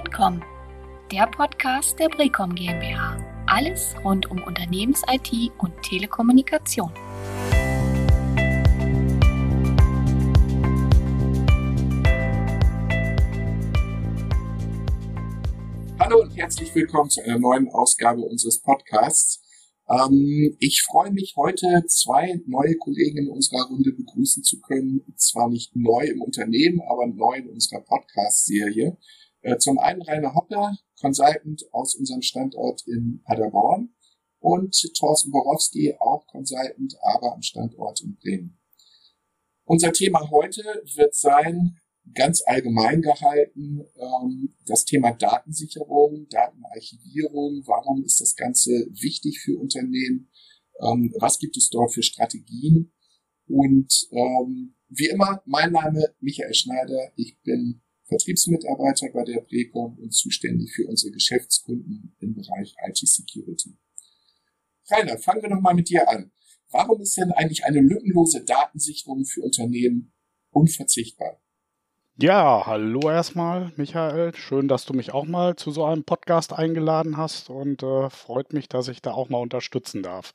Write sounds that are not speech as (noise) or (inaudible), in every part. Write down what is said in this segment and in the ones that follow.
Broadcom, der Podcast der Brecom GmbH. Alles rund um Unternehmens-IT und Telekommunikation. Hallo und herzlich willkommen zu einer neuen Ausgabe unseres Podcasts. Ähm, ich freue mich heute, zwei neue Kollegen in unserer Runde begrüßen zu können. Zwar nicht neu im Unternehmen, aber neu in unserer Podcast-Serie. Äh, zum einen Rainer Hoppler, Consultant aus unserem Standort in Paderborn und Thorsten Borowski, auch Consultant, aber am Standort in Bremen. Unser Thema heute wird sein, ganz allgemein gehalten, ähm, das Thema Datensicherung, Datenarchivierung, warum ist das Ganze wichtig für Unternehmen, ähm, was gibt es dort für Strategien? Und ähm, wie immer, mein Name Michael Schneider, ich bin Vertriebsmitarbeiter bei der Precom und zuständig für unsere Geschäftskunden im Bereich IT-Security. Rainer, fangen wir noch mal mit dir an. Warum ist denn eigentlich eine lückenlose Datensicherung für Unternehmen unverzichtbar? Ja, hallo erstmal, Michael. Schön, dass du mich auch mal zu so einem Podcast eingeladen hast und äh, freut mich, dass ich da auch mal unterstützen darf.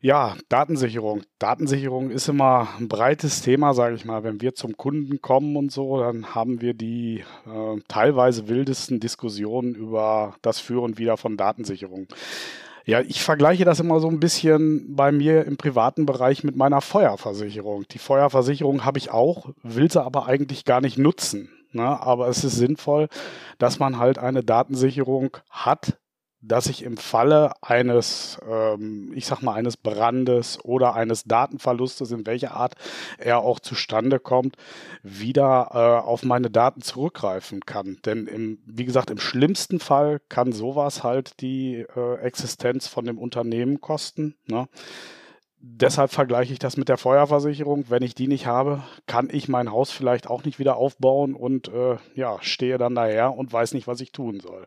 Ja, Datensicherung. Datensicherung ist immer ein breites Thema, sage ich mal. Wenn wir zum Kunden kommen und so, dann haben wir die äh, teilweise wildesten Diskussionen über das Für und Wider von Datensicherung. Ja, ich vergleiche das immer so ein bisschen bei mir im privaten Bereich mit meiner Feuerversicherung. Die Feuerversicherung habe ich auch, will sie aber eigentlich gar nicht nutzen. Ne? Aber es ist sinnvoll, dass man halt eine Datensicherung hat, dass ich im Falle eines, ähm, ich sag mal, eines Brandes oder eines Datenverlustes, in welcher Art er auch zustande kommt, wieder äh, auf meine Daten zurückgreifen kann. Denn im, wie gesagt, im schlimmsten Fall kann sowas halt die äh, Existenz von dem Unternehmen kosten. Ne? Deshalb vergleiche ich das mit der Feuerversicherung. Wenn ich die nicht habe, kann ich mein Haus vielleicht auch nicht wieder aufbauen und äh, ja, stehe dann daher und weiß nicht, was ich tun soll.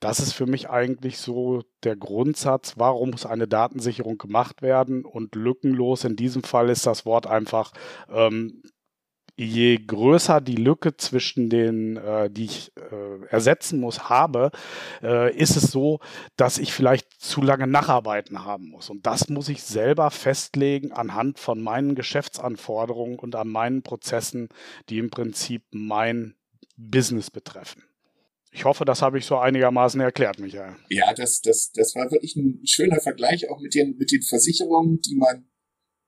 Das ist für mich eigentlich so der Grundsatz, warum muss eine Datensicherung gemacht werden und lückenlos. In diesem Fall ist das Wort einfach ähm, je größer die Lücke zwischen den, äh, die ich äh, ersetzen muss, habe, äh, ist es so, dass ich vielleicht zu lange Nacharbeiten haben muss. Und das muss ich selber festlegen anhand von meinen Geschäftsanforderungen und an meinen Prozessen, die im Prinzip mein Business betreffen. Ich hoffe, das habe ich so einigermaßen erklärt, Michael. Ja, das, das, das war wirklich ein schöner Vergleich auch mit den, mit den Versicherungen, die man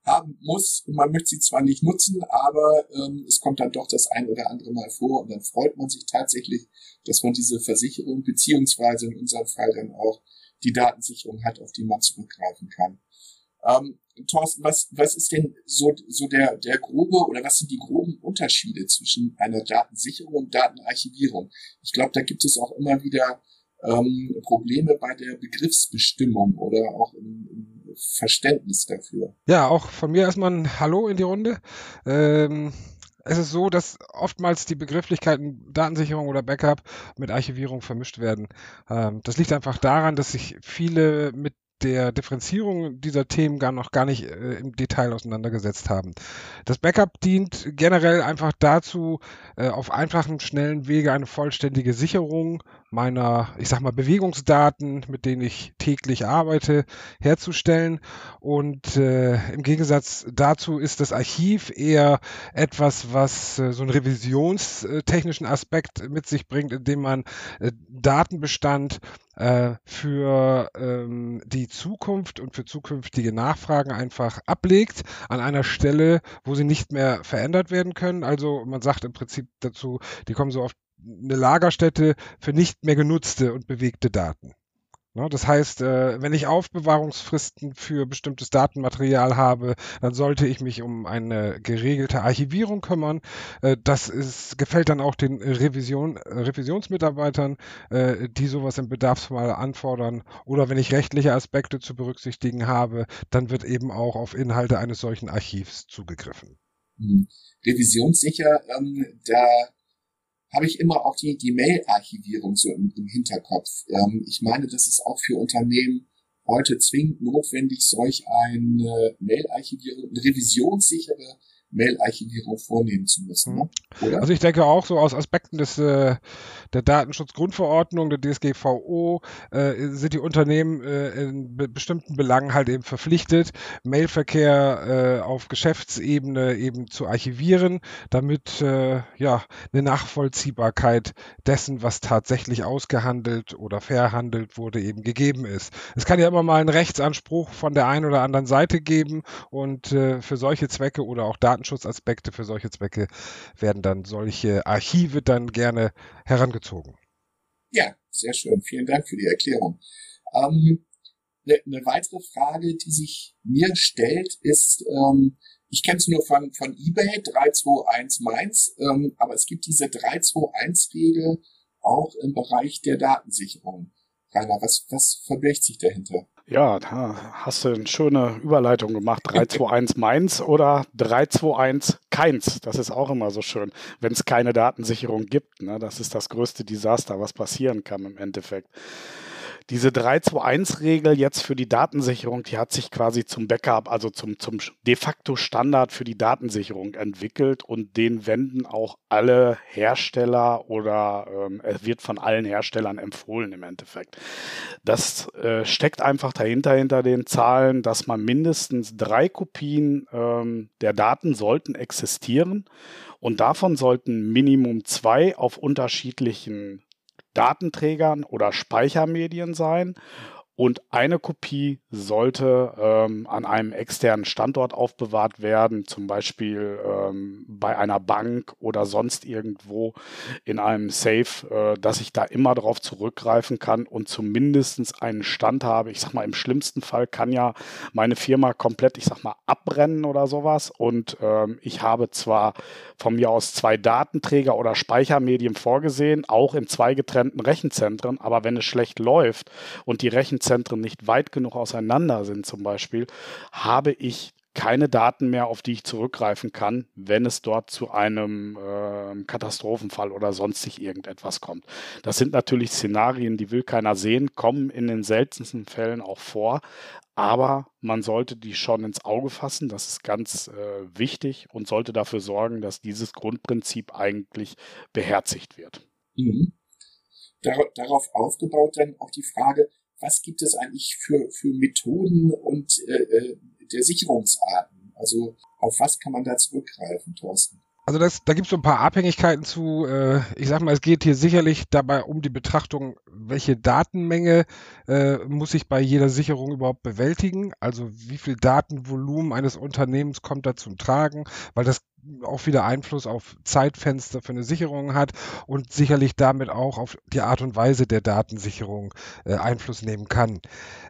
haben muss. Und man möchte sie zwar nicht nutzen, aber ähm, es kommt dann doch das ein oder andere Mal vor und dann freut man sich tatsächlich, dass man diese Versicherung beziehungsweise in unserem Fall dann auch die Datensicherung hat, auf die man zurückgreifen kann. Ähm, Thorsten, was, was ist denn so, so der, der grobe oder was sind die groben Unterschiede zwischen einer Datensicherung und Datenarchivierung? Ich glaube, da gibt es auch immer wieder ähm, Probleme bei der Begriffsbestimmung oder auch im, im Verständnis dafür. Ja, auch von mir erstmal ein Hallo in die Runde. Ähm, es ist so, dass oftmals die Begrifflichkeiten Datensicherung oder Backup mit Archivierung vermischt werden. Ähm, das liegt einfach daran, dass sich viele mit der Differenzierung dieser Themen gar noch gar nicht äh, im Detail auseinandergesetzt haben. Das Backup dient generell einfach dazu, äh, auf einfachen, schnellen Wege eine vollständige Sicherung meiner, ich sag mal, Bewegungsdaten, mit denen ich täglich arbeite, herzustellen. Und äh, im Gegensatz dazu ist das Archiv eher etwas, was äh, so einen revisionstechnischen Aspekt mit sich bringt, indem man äh, Datenbestand äh, für ähm, die Zukunft und für zukünftige Nachfragen einfach ablegt an einer Stelle, wo sie nicht mehr verändert werden können. Also man sagt im Prinzip dazu, die kommen so auf eine Lagerstätte für nicht mehr genutzte und bewegte Daten. Ne, das heißt, äh, wenn ich Aufbewahrungsfristen für bestimmtes Datenmaterial habe, dann sollte ich mich um eine geregelte Archivierung kümmern. Äh, das ist, gefällt dann auch den Revision, Revisionsmitarbeitern, äh, die sowas im Bedarfsfall anfordern. Oder wenn ich rechtliche Aspekte zu berücksichtigen habe, dann wird eben auch auf Inhalte eines solchen Archivs zugegriffen. Hm. Revisionssicher, ähm, da habe ich immer auch die, die Mail-Archivierung so im, im Hinterkopf. Ähm, ich meine, das ist auch für Unternehmen heute zwingend notwendig, solch eine Mail-Archivierung, eine revisionssichere Mail-Archivierung vornehmen zu müssen, ne? oder? Also ich denke auch so aus Aspekten des äh, der Datenschutzgrundverordnung, der DSGVO, äh, sind die Unternehmen äh, in be bestimmten Belangen halt eben verpflichtet, Mailverkehr äh, auf Geschäftsebene eben zu archivieren, damit äh, ja eine Nachvollziehbarkeit dessen, was tatsächlich ausgehandelt oder verhandelt wurde, eben gegeben ist. Es kann ja immer mal einen Rechtsanspruch von der einen oder anderen Seite geben und äh, für solche Zwecke oder auch Datenschutzaspekte für solche Zwecke werden dann solche Archive dann gerne herangezogen. Ja, sehr schön. Vielen Dank für die Erklärung. Ähm, eine, eine weitere Frage, die sich mir stellt, ist, ähm, ich kenne es nur von, von eBay 321 Mainz, ähm, aber es gibt diese 321-Regel auch im Bereich der Datensicherung. Rainer, was, was verbirgt sich dahinter? Ja, da hast du eine schöne Überleitung gemacht. 321 Mainz oder 321 keins. Das ist auch immer so schön, wenn es keine Datensicherung gibt. Ne? Das ist das größte Desaster, was passieren kann im Endeffekt. Diese 3-2-1-Regel jetzt für die Datensicherung, die hat sich quasi zum Backup, also zum, zum de facto Standard für die Datensicherung entwickelt und den wenden auch alle Hersteller oder ähm, es wird von allen Herstellern empfohlen im Endeffekt. Das äh, steckt einfach dahinter, hinter den Zahlen, dass man mindestens drei Kopien ähm, der Daten sollten existieren und davon sollten Minimum zwei auf unterschiedlichen Datenträgern oder Speichermedien sein und eine Kopie sollte ähm, an einem externen Standort aufbewahrt werden, zum Beispiel ähm, bei einer Bank oder sonst irgendwo in einem Safe, äh, dass ich da immer darauf zurückgreifen kann und zumindest einen Stand habe. Ich sag mal, im schlimmsten Fall kann ja meine Firma komplett, ich sag mal, abbrennen oder sowas. Und ähm, ich habe zwar von mir aus zwei Datenträger oder Speichermedien vorgesehen, auch in zwei getrennten Rechenzentren, aber wenn es schlecht läuft und die Rechenzentren Rechenzentren nicht weit genug auseinander sind zum Beispiel, habe ich keine Daten mehr, auf die ich zurückgreifen kann, wenn es dort zu einem äh, Katastrophenfall oder sonstig irgendetwas kommt. Das sind natürlich Szenarien, die will keiner sehen, kommen in den seltensten Fällen auch vor, aber man sollte die schon ins Auge fassen, das ist ganz äh, wichtig und sollte dafür sorgen, dass dieses Grundprinzip eigentlich beherzigt wird. Mhm. darauf aufgebaut dann auch die Frage, was gibt es eigentlich für, für Methoden und äh, äh, der Sicherungsarten? Also auf was kann man da zurückgreifen, Thorsten? Also das, da gibt es so ein paar Abhängigkeiten zu. Äh, ich sag mal, es geht hier sicherlich dabei um die Betrachtung, welche Datenmenge äh, muss ich bei jeder Sicherung überhaupt bewältigen? Also wie viel Datenvolumen eines Unternehmens kommt da zum Tragen? Weil das auch wieder Einfluss auf Zeitfenster für eine Sicherung hat und sicherlich damit auch auf die Art und Weise der Datensicherung äh, Einfluss nehmen kann.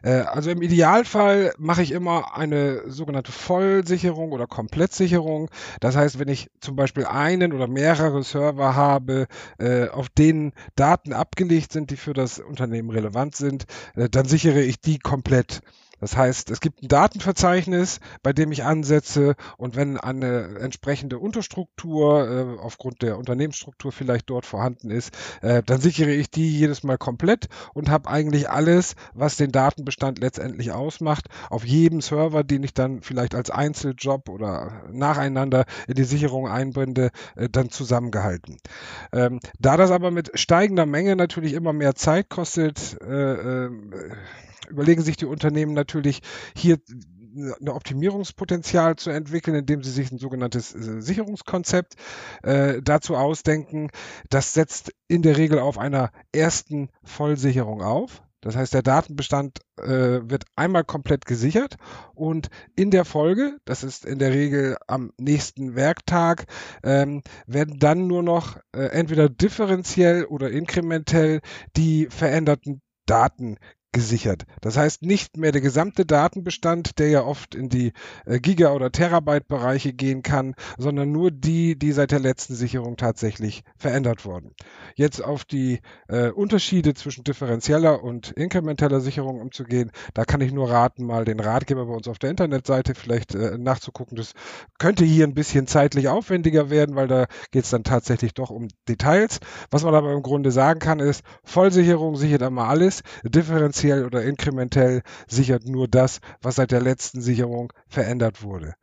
Äh, also im Idealfall mache ich immer eine sogenannte Vollsicherung oder Komplettsicherung. Das heißt, wenn ich zum Beispiel einen oder mehrere Server habe, äh, auf denen Daten abgelegt sind, die für das Unternehmen relevant sind, äh, dann sichere ich die komplett. Das heißt, es gibt ein Datenverzeichnis, bei dem ich ansetze und wenn eine entsprechende Unterstruktur äh, aufgrund der Unternehmensstruktur vielleicht dort vorhanden ist, äh, dann sichere ich die jedes Mal komplett und habe eigentlich alles, was den Datenbestand letztendlich ausmacht, auf jedem Server, den ich dann vielleicht als Einzeljob oder nacheinander in die Sicherung einbinde, äh, dann zusammengehalten. Ähm, da das aber mit steigender Menge natürlich immer mehr Zeit kostet, äh, äh, überlegen sich die Unternehmen natürlich hier ein Optimierungspotenzial zu entwickeln, indem sie sich ein sogenanntes äh, Sicherungskonzept äh, dazu ausdenken. Das setzt in der Regel auf einer ersten Vollsicherung auf. Das heißt, der Datenbestand äh, wird einmal komplett gesichert und in der Folge, das ist in der Regel am nächsten Werktag, ähm, werden dann nur noch äh, entweder differenziell oder inkrementell die veränderten Daten gesichert. Das heißt nicht mehr der gesamte Datenbestand, der ja oft in die äh, Giga- oder Terabyte-Bereiche gehen kann, sondern nur die, die seit der letzten Sicherung tatsächlich verändert wurden. Jetzt auf die äh, Unterschiede zwischen differenzieller und inkrementeller Sicherung umzugehen, da kann ich nur raten, mal den Ratgeber bei uns auf der Internetseite vielleicht äh, nachzugucken. Das könnte hier ein bisschen zeitlich aufwendiger werden, weil da geht es dann tatsächlich doch um Details. Was man aber im Grunde sagen kann, ist, Vollsicherung sichert einmal alles, differenziell exponentiell oder inkrementell sichert nur das, was seit der letzten Sicherung verändert wurde.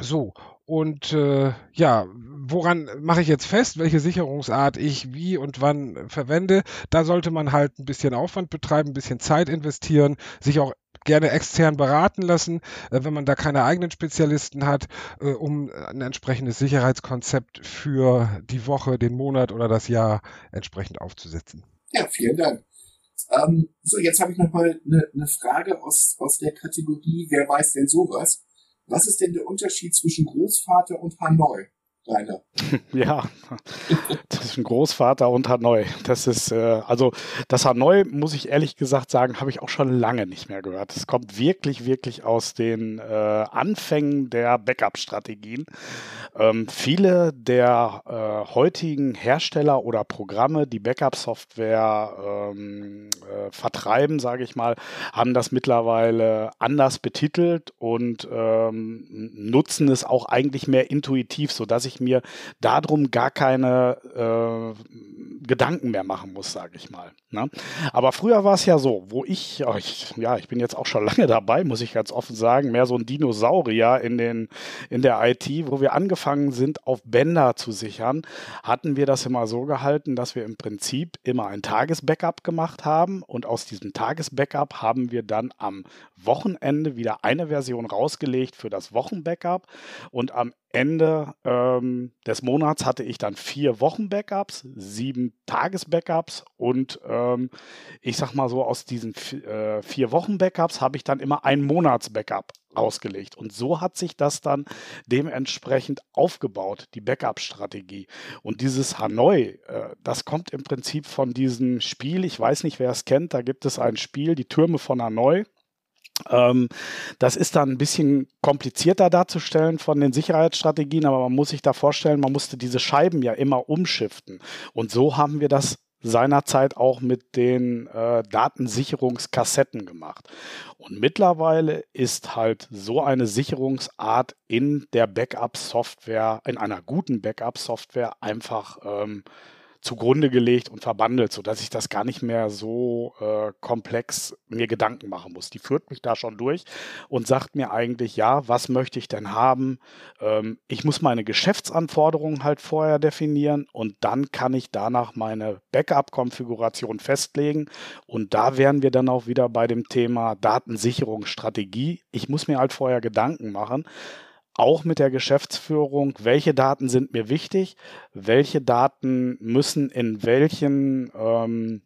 So, Und äh, ja, woran mache ich jetzt fest, welche Sicherungsart ich wie und wann verwende? Da sollte man halt ein bisschen Aufwand betreiben, ein bisschen Zeit investieren, sich auch gerne extern beraten lassen, äh, wenn man da keine eigenen Spezialisten hat, äh, um ein entsprechendes Sicherheitskonzept für die Woche, den Monat oder das Jahr entsprechend aufzusetzen. Ja, vielen Dank. Ähm, so, jetzt habe ich noch mal eine ne Frage aus, aus der Kategorie, wer weiß denn sowas? Was ist denn der Unterschied zwischen Großvater und Hanoi? Rainer. (laughs) Ja, zwischen Großvater und Hanoi. Das ist, äh, also das Hanoi, muss ich ehrlich gesagt sagen, habe ich auch schon lange nicht mehr gehört. Es kommt wirklich, wirklich aus den äh, Anfängen der Backup-Strategien. Ähm, viele der äh, heutigen Hersteller oder Programme, die Backup-Software ähm, äh, vertreiben, sage ich mal, haben das mittlerweile anders betitelt und ähm, nutzen es auch eigentlich mehr intuitiv, sodass ich mir darum gar keine äh, Gedanken mehr machen muss, sage ich mal. Ne? Aber früher war es ja so, wo ich, oh, ich, ja, ich bin jetzt auch schon (laughs) lange dabei, muss ich ganz offen sagen, mehr so ein Dinosaurier in, den, in der IT, wo wir angefangen sind, auf Bänder zu sichern, hatten wir das immer so gehalten, dass wir im Prinzip immer ein Tagesbackup gemacht haben und aus diesem Tagesbackup haben wir dann am Wochenende wieder eine Version rausgelegt für das Wochenbackup und am Ende ähm, des Monats hatte ich dann vier Wochen-Backups, sieben Tages-Backups und ähm, ich sag mal so, aus diesen äh, vier Wochen-Backups habe ich dann immer ein Monats-Backup ausgelegt. Und so hat sich das dann dementsprechend aufgebaut, die Backup-Strategie. Und dieses Hanoi, äh, das kommt im Prinzip von diesem Spiel, ich weiß nicht, wer es kennt, da gibt es ein Spiel, die Türme von Hanoi. Ähm, das ist dann ein bisschen komplizierter darzustellen von den Sicherheitsstrategien, aber man muss sich da vorstellen, man musste diese Scheiben ja immer umschiften. Und so haben wir das seinerzeit auch mit den äh, Datensicherungskassetten gemacht. Und mittlerweile ist halt so eine Sicherungsart in der Backup-Software, in einer guten Backup-Software einfach ähm, zugrunde gelegt und verbandelt, sodass ich das gar nicht mehr so äh, komplex mir Gedanken machen muss. Die führt mich da schon durch und sagt mir eigentlich, ja, was möchte ich denn haben? Ähm, ich muss meine Geschäftsanforderungen halt vorher definieren und dann kann ich danach meine Backup-Konfiguration festlegen. Und da wären wir dann auch wieder bei dem Thema Datensicherungsstrategie. Ich muss mir halt vorher Gedanken machen auch mit der Geschäftsführung, welche Daten sind mir wichtig, welche Daten müssen in welchen ähm,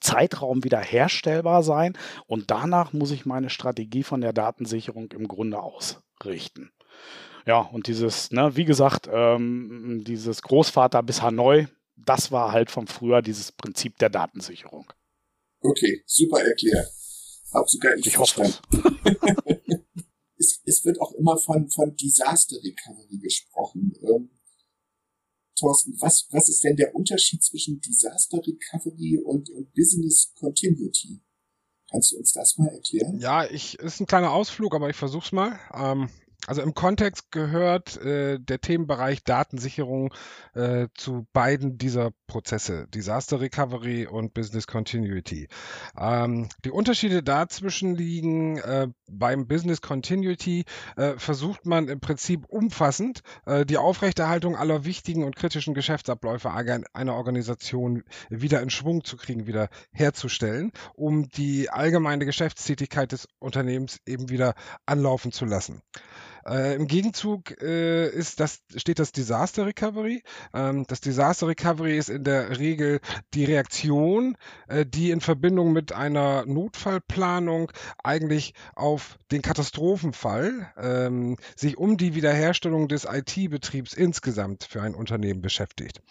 Zeitraum wieder herstellbar sein und danach muss ich meine Strategie von der Datensicherung im Grunde ausrichten. Ja, und dieses, ne, wie gesagt, ähm, dieses Großvater bis Hanoi, das war halt vom früher dieses Prinzip der Datensicherung. Okay, super erklärt. Hab sogar ich, ich hoffe es, (laughs) es wird auch immer von, von Disaster Recovery gesprochen. Ähm, Thorsten, was, was ist denn der Unterschied zwischen Disaster Recovery und, und Business Continuity? Kannst du uns das mal erklären? Ja, ich ist ein kleiner Ausflug, aber ich versuch's mal. Ähm, also im Kontext gehört äh, der Themenbereich Datensicherung äh, zu beiden dieser Prozesse, Disaster Recovery und Business Continuity. Ähm, die Unterschiede dazwischen liegen äh, beim Business Continuity äh, versucht man im Prinzip umfassend äh, die Aufrechterhaltung aller wichtigen und kritischen Geschäftsabläufe einer Organisation wieder in Schwung zu kriegen, wieder herzustellen, um die allgemeine Geschäftstätigkeit des Unternehmens eben wieder anlaufen zu lassen. Äh, Im Gegenzug äh, ist das, steht das Disaster Recovery. Ähm, das Disaster Recovery ist in der Regel die Reaktion, äh, die in Verbindung mit einer Notfallplanung eigentlich auf den Katastrophenfall ähm, sich um die Wiederherstellung des IT-Betriebs insgesamt für ein Unternehmen beschäftigt.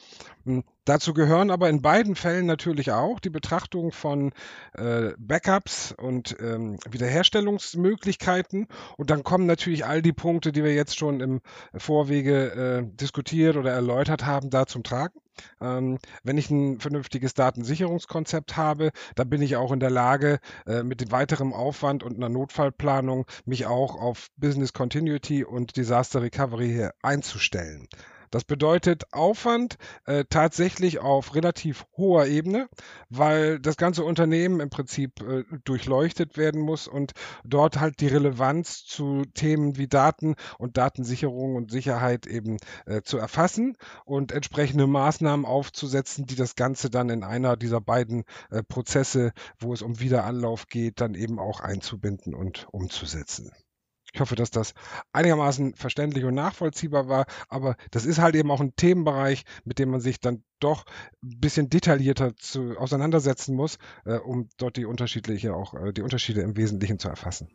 Dazu gehören aber in beiden Fällen natürlich auch die Betrachtung von äh, Backups und ähm, Wiederherstellungsmöglichkeiten. Und dann kommen natürlich all die Punkte, die wir jetzt schon im Vorwege äh, diskutiert oder erläutert haben, da zum Tragen. Ähm, wenn ich ein vernünftiges Datensicherungskonzept habe, dann bin ich auch in der Lage, äh, mit dem weiteren Aufwand und einer Notfallplanung mich auch auf Business Continuity und Disaster Recovery hier einzustellen. Das bedeutet Aufwand äh, tatsächlich auf relativ hoher Ebene, weil das ganze Unternehmen im Prinzip äh, durchleuchtet werden muss und dort halt die Relevanz zu Themen wie Daten und Datensicherung und Sicherheit eben äh, zu erfassen und entsprechende Maßnahmen aufzusetzen, die das Ganze dann in einer dieser beiden äh, Prozesse, wo es um Wiederanlauf geht, dann eben auch einzubinden und umzusetzen. Ich hoffe, dass das einigermaßen verständlich und nachvollziehbar war, aber das ist halt eben auch ein Themenbereich, mit dem man sich dann doch ein bisschen detaillierter zu, auseinandersetzen muss, äh, um dort die unterschiedliche auch äh, die Unterschiede im Wesentlichen zu erfassen.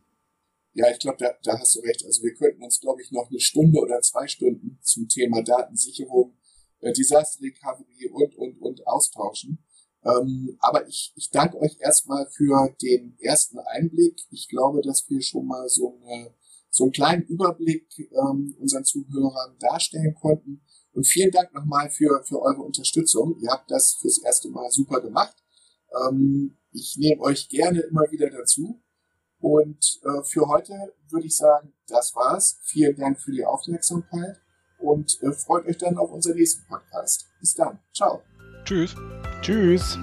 Ja, ich glaube, da, da hast du recht. Also wir könnten uns, glaube ich, noch eine Stunde oder zwei Stunden zum Thema Datensicherung, äh, Disaster Recovery und, und, und austauschen. Ähm, aber ich, ich danke euch erstmal für den ersten Einblick. Ich glaube, dass wir schon mal so eine so einen kleinen Überblick ähm, unseren Zuhörern darstellen konnten. Und vielen Dank nochmal für, für eure Unterstützung. Ihr habt das fürs erste Mal super gemacht. Ähm, ich nehme euch gerne immer wieder dazu. Und äh, für heute würde ich sagen, das war's. Vielen Dank für die Aufmerksamkeit und äh, freut euch dann auf unseren nächsten Podcast. Bis dann. Ciao. Tschüss. Tschüss.